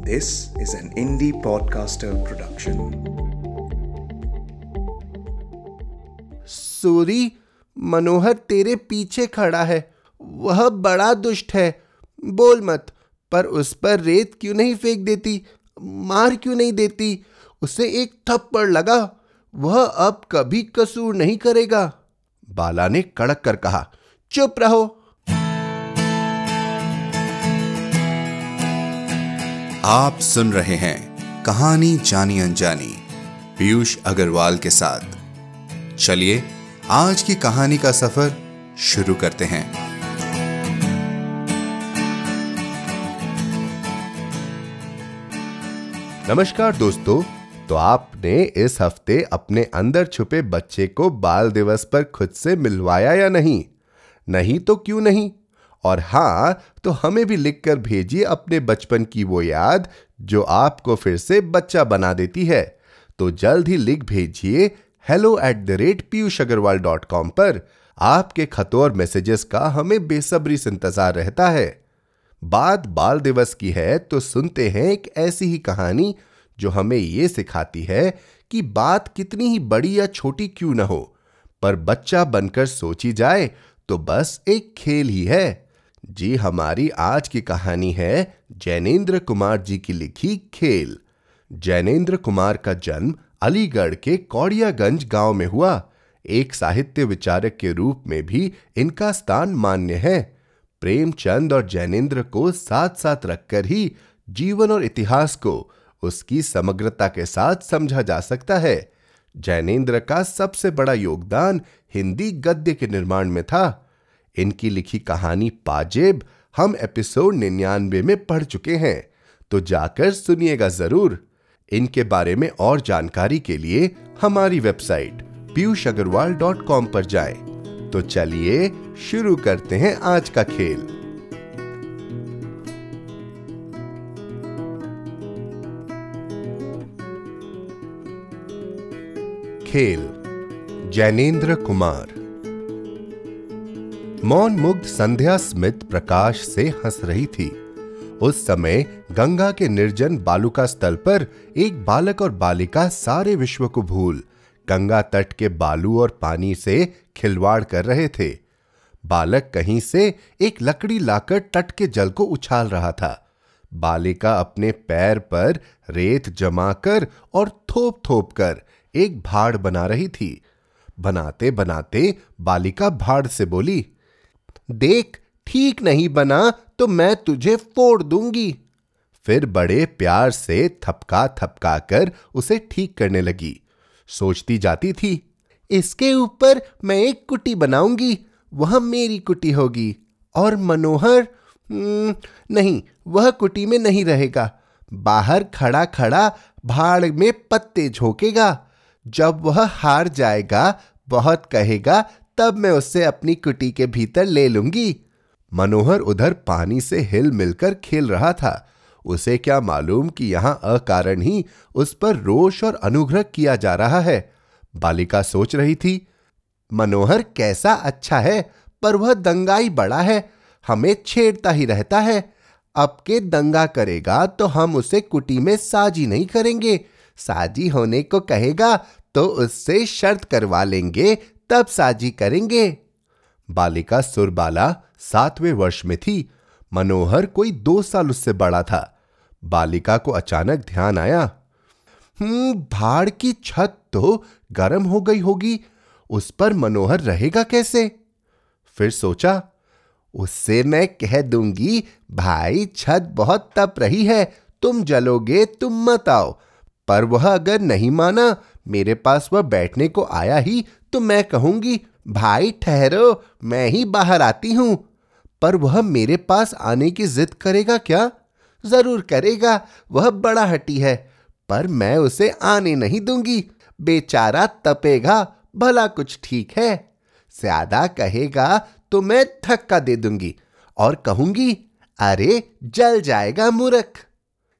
This is an indie podcaster production. Suri मनोहर तेरे पीछे खड़ा है। वह बड़ा दुष्ट है। बोल मत, पर उस पर रेत क्यों नहीं फेंक देती? मार क्यों नहीं देती? उसे एक थप्पड़ लगा। वह अब कभी कसूर नहीं करेगा। बाला ने कड़क कर कहा, चुप रहो। आप सुन रहे हैं कहानी जानी अनजानी, पीयूष अग्रवाल के साथ। चलिए, आज की कहानी का सफ़र शुरू करते हैं। नमस्कार दोस्तों तो आपने इस हफ़्ते अपने अंदर छुपे बच्चे को बाल दिवस पर खुद से मिलवाया या नहीं? नहीं तो क्यों नहीं? और हाँ तो हमें भी लिखकर भेजिए अपने बचपन की वो याद, जो आपको फिर से बच्चा बना देती है। तो जल्द ही लिख भेजिए hello at the rate Piyush Agarwal dot com पर। आपके खतों और मैसेजेस का हमें बेसब्री से इंतज़ार रहता है। बात बाल दिवस की है तो सुनते हैं एक ऐसी ही कहानी, जो हमें यह सिखाती है कि बात कितनी ही बड़ी या छोटी क्यों ना हो, पर बच्चा बनकर सोची जाए तो बस एक खेल ही है। जी, हमारी आज की कहानी है जैनेन्द्र कुमार जी की लिखी खेल। जैनेन्द्र कुमार का जन्म अलीगढ़ के कौड़ियागंज गाँव में हुआ। एक साहित्य विचारक के रूप में भी इनका स्थान मान्य है। प्रेमचंद और जैनेन्द्र को साथ साथ रखकर ही जीवन और इतिहास को उसकी समग्रता के साथ समझा जा सकता है। जैनेन्द्र का सबसे बड़ा योगदान हिंदी गद्य के निर्माण में था। इनकी लिखी कहानी पाजेब हम एपिसोड निन्यानवे में पढ़ चुके हैं। तो जाकर सुनिएगा ज़रूर। इनके बारे में और जानकारी के लिए हमारी website Piyush Agarwal dot com पर जाए। तो चलिए शुरू करते हैं आज का खेल। खेल जैनेन्द्र कुमार। मौन मुग्ध संध्या स्मित प्रकाश से हंस रही थी। उस समय गंगा के निर्जन बालुका स्थल पर एक बालक और बालिका सारे विश्व को भूल, गंगा तट के बालू और पानी से खिलवाड़ कर रहे थे। बालक कहीं से एक लकड़ी लाकर तट के जल को उछाल रहा था। बालिका अपने पैर पर रेत जमाकर और थोप थोप कर एक भाड़ बना रही थी। बनाते बनाते बालिका भाड़ से बोली देख, ठीक नहीं बना तो मैं तुझे फोड़ दूँगी। फिर बड़े प्यार से थपका थपका कर उसे ठीक करने लगी। सोचती जाती थी, इसके ऊपर मैं एक कुटी बनाऊँगी, वह मेरी कुटी होगी। और मनोहर नहीं, वह कुटी में नहीं रहेगा। बाहर खड़ा खड़ा भाड़ में पत्ते झोंकेगा। जब वह हार जाएगा, बहुत कहेगा तब मैं उससे अपनी कुटी के भीतर ले लूँगी। मनोहर उधर पानी से हिल मिलकर खेल रहा था। उसे क्या मालूम कि यहाँ अकारण ही उस पर रोष और अनुग्रह किया जा रहा है? बालिका सोच रही थी, मनोहर कैसा अच्छा है, पर वह दंगाई बड़ा है, हमें छेड़ता ही रहता है। अब के दंगा करेगा तो हम उसे कुटी में साजी नहीं करेंगे। साजी होने को कहेगा तो उससे शर्त करवा लेंगे तब साजी करेंगे। बालिका सुरबाला सातवें वर्ष में थी। मनोहर कोई दो साल उससे बड़ा था। बालिका को अचानक ध्यान आया। हम्म भाड़ की छत तो गर्म हो गई होगी। उस पर मनोहर रहेगा कैसे? फिर सोचा, उससे मैं कह दूँगी, भाई छत बहुत तप रही है, तुम जलोगे तुम मत आओ। पर वह अगर नहीं माना मेरे पास वह बैठने को आया ही तो मैं कहूँगी, भाई, ठहरो, मैं ही बाहर आती हूँ। पर वह मेरे पास आने की जिद करेगा क्या? ज़रूर करेगा, वह बड़ा हटी है, पर मैं उसे आने नहीं दूँगी। बेचारा तपेगा, भला कुछ ठीक है। ज़्यादा कहेगा तो मैं धक्का दे दूँगी और कहूँगी, अरे, जल जाएगा मूर्ख।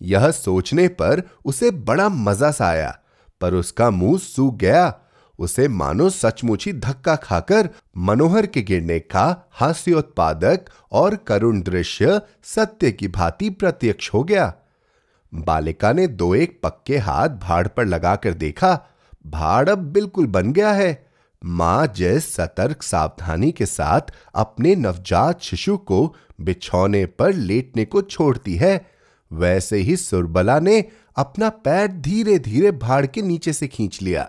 यह सोचने पर उसे बड़ा मज़ा सा आया। पर उसका मुँह सूख गया। उसे मानो सचमुच ही धक्का खाकर मनोहर के गिरने का हास्योत्पादक और करुण दृश्य सत्य की भांति प्रत्यक्ष हो गया। बालिका ने दो एक पक्के हाथ भाड़ पर लगाकर देखा। भाड़ अब बिल्कुल बन गया है। माँ जिस सतर्क सावधानी के साथ अपने नवजात शिशु को बिछौने पर लेटने को छोड़ती है। वैसे ही सुरबला ने अपना पैर धीरे धीरे भाड़ के नीचे से खींच लिया।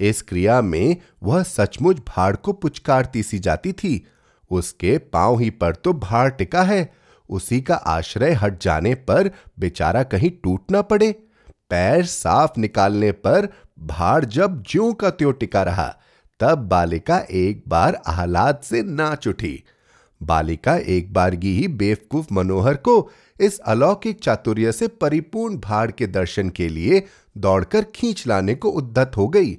इस क्रिया में वह सचमुच भाड़ को पुचकारती सी जाती थी। उसके पाँव ही पर तो भाड़ टिका है। उसी का आश्रय हट जाने पर बेचारा कहीं टूट ना पड़े। पैर साफ़ निकालने पर भाड़ जब ज्यों का त्यों टिका रहा, तब बालिका एक बार आह्लाद से नाच उठी। बालिका एक बारगी ही बेवकूफ़ मनोहर को इस अलौकिक चातुर्य से परिपूर्ण भाड़ के दर्शन के लिए दौड़कर खींच लाने को उद्दत हो गई।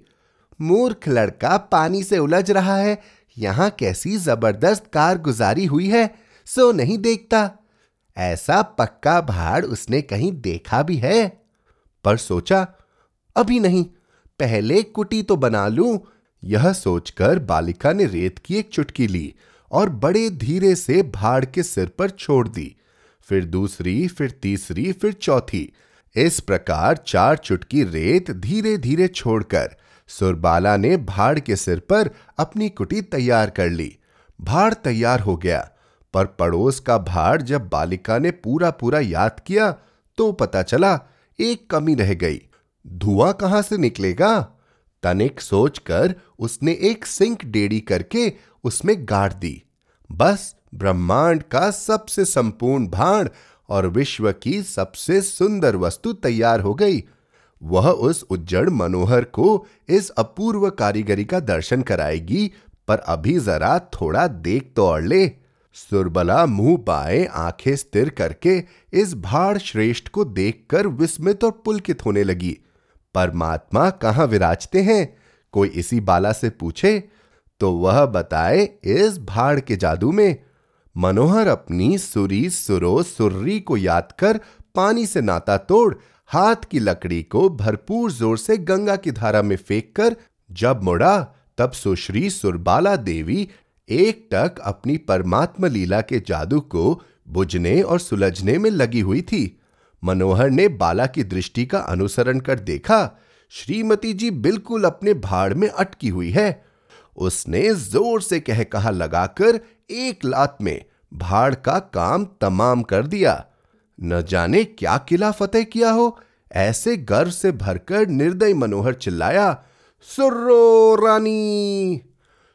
मूर्ख लड़का पानी से उलझ रहा है। यहाँ कैसी ज़बरदस्त कारगुजारी हुई है, सो नहीं देखता। ऐसा पक्का भाड़ उसने कहीं देखा भी है? पर सोचा, अभी नहीं, पहले कुटी तो बना लूँ। यह सोचकर बालिका ने रेत की एक चुटकी ली और बड़े धीरे से भाड़ के सिर पर छोड़ दी। फिर दूसरी, फिर तीसरी, फिर चौथी। इस प्रकार चार चुटकी रेत धीरे धीरे छोड़कर सुरबाला ने भाड़ के सिर पर अपनी कुटी तैयार कर ली। भाड़ तैयार हो गया, पर पड़ोस का भाड़ जब बालिका ने पूरा पूरा याद किया तो पता चला एक कमी रह गई। धुआँ कहाँ से निकलेगा? तनिक सोचकर उसने एक सिंक डेड़ी करके उसमें गाड़ दी। बस ब्रह्मांड का सबसे संपूर्ण भाण और विश्व की सबसे सुंदर वस्तु तैयार हो गई। वह उस उज्जड़ मनोहर को इस अपूर्व कारीगरी का दर्शन कराएगी, पर अभी जरा थोड़ा देख तो और ले। सुरबला मुँह पाए आँखें स्थिर करके इस भाड़ श्रेष्ठ को देखकर विस्मित और पुलकित होने लगी। परमात्मा कहाँ विराजते हैं? कोई इसी बाला से पूछे? तो वह बताए, इस भाड़ के जादू में। मनोहर अपनी सुरी सुरो सुर्री को याद कर पानी से नाता तोड़, हाथ की लकड़ी को भरपूर ज़ोर से गंगा की धारा में फेंक कर जब मुड़ा, तब सुश्री सुरबाला देवी एक टक अपनी परमात्मा लीला के जादू को बुझने और सुलझने में लगी हुई थी। मनोहर ने बाला की दृष्टि का अनुसरण कर देखा, श्रीमती जी बिल्कुल अपने भाड़ में अटकी हुई है। उसने ज़ोर से कह कहा लगाकर एक लात में भाड़ का काम तमाम कर दिया। न जाने क्या किला फतेह किया हो, ऐसे गर्व से भरकर निर्दय मनोहर चिल्लाया, सुर्रो रानी!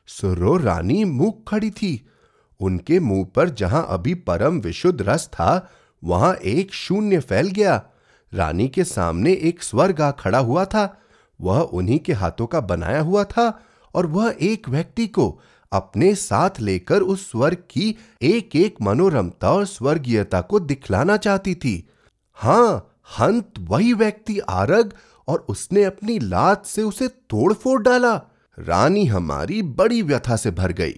सुर्रो रानी मुँह खड़ी थी। उनके मुँह पर जहाँ अभी परम विशुद्ध रस था, वहाँ एक शून्य फैल गया। रानी के सामने एक स्वर्ग खड़ा हुआ था। वह उन्हीं के हाथों का बनाया हुआ था और वह एक व्यक्ति को अपने साथ लेकर उस स्वर्ग की एक एक मनोरमता और स्वर्गीयता को दिखलाना चाहती थी। हाँ, हंत वही व्यक्ति आरग और उसने अपनी लात से उसे तोड़ फोड़ डाला। रानी हमारी बड़ी व्यथा से भर गई।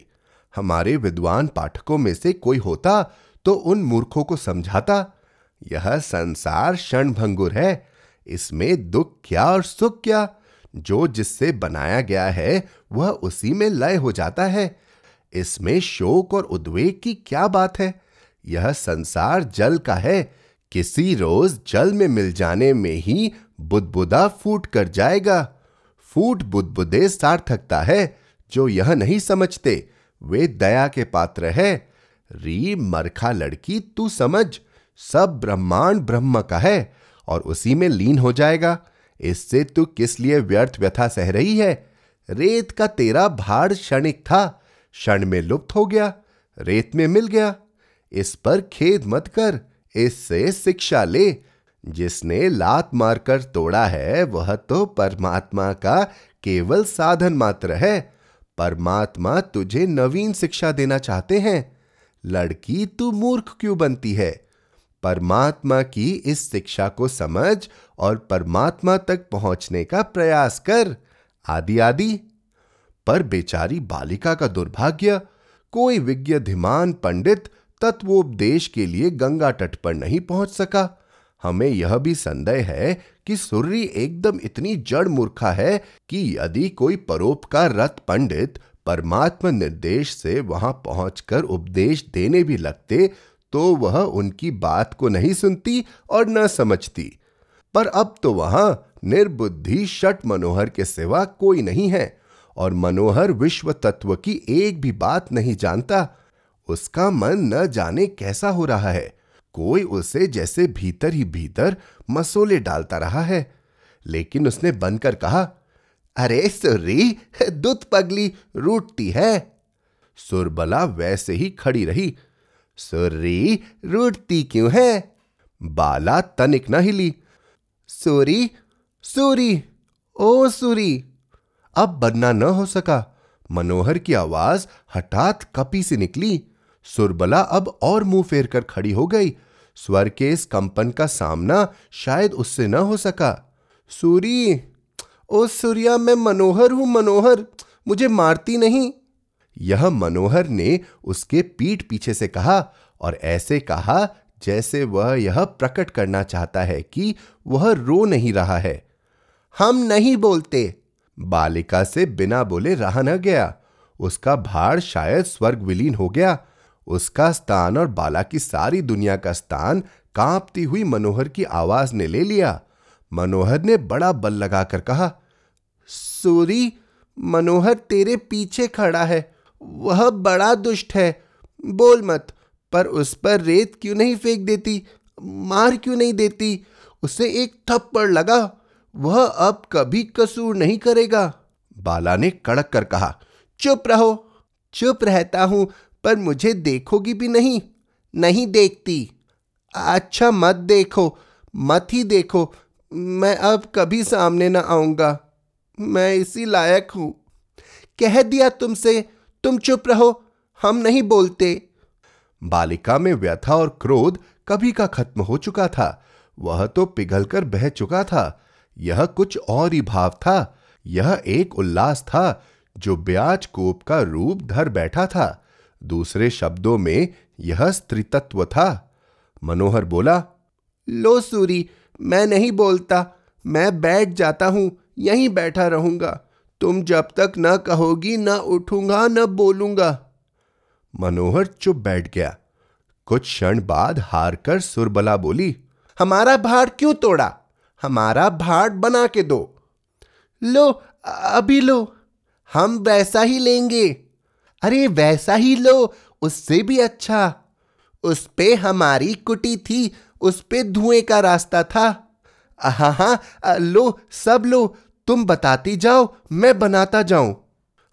हमारे विद्वान पाठकों में से कोई होता तो उन मूर्खों को समझाता, यह संसार क्षणभंगुर है, इसमें दुख क्या और सुख क्या? जो जिससे बनाया गया है, वह उसी में लय हो जाता है। इसमें शोक और उद्वेग की क्या बात है? यह संसार जल का है। किसी रोज जल में मिल जाने में ही बुदबुदा फूट कर जाएगा। फूट बुदबुदे सार्थकता है, जो यह नहीं समझते। वे दया के पात्र है। री मरखा लड़की, तू समझ। सब ब्रह्मांड ब्रह्म का है और उसी में लीन हो जाएगा। इससे तू किस लिए व्यर्थ व्यथा सह रही है? रेत का तेरा भाड़ क्षणिक था। क्षण में लुप्त हो गया, रेत में मिल गया। इस पर खेद मत कर, इससे शिक्षा ले। जिसने लात मारकर तोड़ा है, वह तो परमात्मा का केवल साधन मात्र है। परमात्मा तुझे नवीन शिक्षा देना चाहते हैं। लड़की तू मूर्ख क्यों बनती है? परमात्मा की इस शिक्षा को समझ और परमात्मा तक पहुँचने का प्रयास कर। आदि आदि। पर बेचारी बालिका का दुर्भाग्य, कोई विज्ञधिमान पंडित तत्वोपदेश के लिए गंगा तट पर नहीं पहुँच सका। हमें यह भी संदेह है कि सुर्री एकदम इतनी जड़ मूर्खा है कि यदि कोई परोपकार रथ पंडित परमात्मा निर्देश से वहाँ पहुंचकर उपदेश देने भी लगते तो वह उनकी बात को नहीं सुनती और न समझती। पर अब तो वहाँ निर्बुद्धि शट मनोहर के सिवा कोई नहीं है और मनोहर विश्व तत्व की एक भी बात नहीं जानता। उसका मन न जाने कैसा हो रहा है। कोई उसे जैसे भीतर ही भीतर मसोले डालता रहा है। लेकिन उसने बनकर कहा, अरे सुर्री, दुत पगली रूटती है। सुरबला वैसे ही खड़ी रही। सुर्री रूटती क्यों है? बाला तनिक न हिली। सूरी सूरी, ओ सूरी। अब बनना न हो सका। मनोहर की आवाज़ हठात कपी से निकली। सुरबला अब और मुँह फेर कर खड़ी हो गई। स्वर के इस कंपन का सामना शायद उससे न हो सका। सूरी, ओ सूर्या, मैं मनोहर हूँ, मनोहर। मुझे मारती नहीं। यह मनोहर ने उसके पीठ पीछे से कहा और ऐसे कहा जैसे वह यह प्रकट करना चाहता है कि वह रो नहीं रहा है। हम नहीं बोलते। बालिका से बिना बोले रहा न गया। उसका भार शायद स्वर्ग विलीन हो गया। उसका स्थान और बाला की सारी दुनिया का स्थान कांपती हुई मनोहर की आवाज़ ने ले लिया। मनोहर ने बड़ा बल लगाकर कहा, सूरी, मनोहर तेरे पीछे खड़ा है। वह बड़ा दुष्ट है। बोल मत, पर उस पर रेत क्यों नहीं फेंक देती? मार क्यों नहीं देती? उसे एक थप्पड़ लगा। वह अब कभी कसूर नहीं करेगा। बाला ने कड़क कर कहा, चुप रहो, चुप रहता हूँ, पर मुझे देखोगी भी नहीं नहीं देखती। अच्छा मत देखो, मत ही देखो, मैं अब कभी सामने ना आऊँगा। मैं इसी लायक हूँ। कह दिया तुमसे तुम चुप रहो, हम नहीं बोलते। बालिका में व्यथा और क्रोध कभी का खत्म हो चुका था। वह तो पिघलकर बह चुका था। यह कुछ और ही भाव था। यह एक उल्लास था जो ब्याज कोप का रूप धर बैठा था। दूसरे शब्दों में यह स्त्री तत्व था। मनोहर बोला, लो सूरी, मैं नहीं बोलता। मैं बैठ जाता हूँ, यहीं बैठा रहूँगा। तुम जब तक न कहोगी, न उठूँगा, न बोलूँगा। मनोहर चुप बैठ गया। कुछ क्षण बाद हार कर सुरबला बोली, हमारा भाड़ क्यों तोड़ा? हमारा भाड़ बना के दो। लो, अभी लो। हम वैसा ही लेंगे। अरे, वैसा ही लो, उससे भी अच्छा। उस पे हमारी कुटी थी, उस पे धुएँ का रास्ता था। हाँ हाँ लो, सब लो। तुम बताती जाओ, मैं बनाता जाऊँ।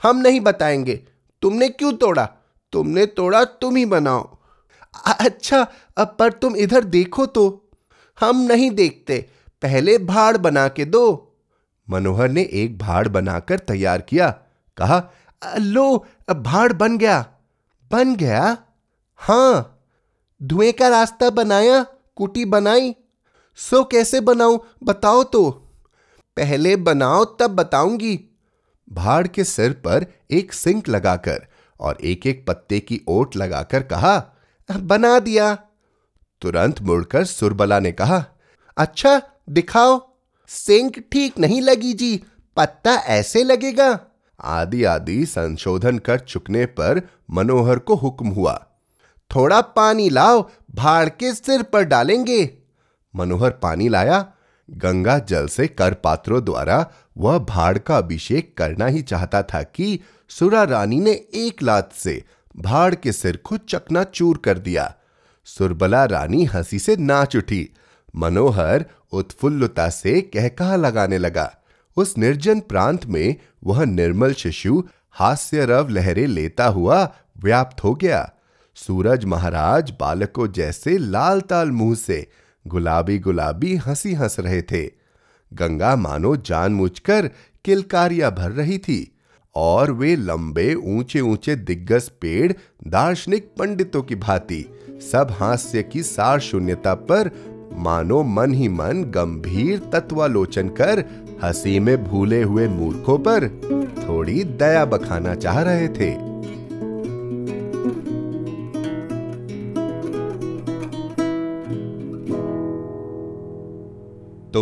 हम नहीं बताएँगे। तुमने क्यों तोड़ा? तुमने तोड़ा, तुम ही बनाओ। अच्छा अब पर तुम इधर देखो तो। हम नहीं देखते। पहले भाड़ बना के दो। मनोहर ने एक भाड़ बनाकर तैयार किया। कहा लो, अब भाड़ बन गया। बन गया? हाँ। धुएँ का रास्ता बनाया, कुटी बनाई। सो कैसे बनाऊँ, बताओ तो। पहले बनाओ, तब बताऊँगी। भाड़ के सिर पर एक सिंक लगाकर और एक एक पत्ते की ओट लगाकर कहा, बना दिया। तुरंत मुड़कर सुरबला ने कहा अच्छा दिखाओ। सिंक ठीक नहीं लगी जी, पत्ता ऐसे लगेगा। आदि आदि संशोधन कर चुकने पर मनोहर को हुक्म हुआ, थोड़ा पानी लाओ, भाड़ के सिर पर डालेंगे। मनोहर पानी लाया गंगा जल से कर पात्रों द्वारा वह भाड़ का अभिषेक करना ही चाहता था कि सुरा रानी ने एक लात से भाड़ के सिर को चकना चूर कर दिया। सुरबला रानी हँसी से नाच उठी। मनोहर उत्फुल्लता से कहकहा लगाने लगा। उस निर्जन प्रांत में वह निर्मल शिशु हास्य रव लहरें लेता हुआ व्याप्त हो गया। सूरज महाराज बालकों जैसे लाल ताल मुँह से गुलाबी गुलाबी हँसी हंस रहे थे। गंगा मानो जानमुझकर किलकारियाँ भर रही थी और वे लंबे ऊँचे ऊँचे दिग्गज पेड़ दार्शनिक पंडितों की भांति सब हास्य की सार शून्यता पर मानो मन ही मन गंभीर तत्वालोचन कर हँसी में भूले हुए मूर्खों पर थोड़ी दया बखाना चाह रहे थे।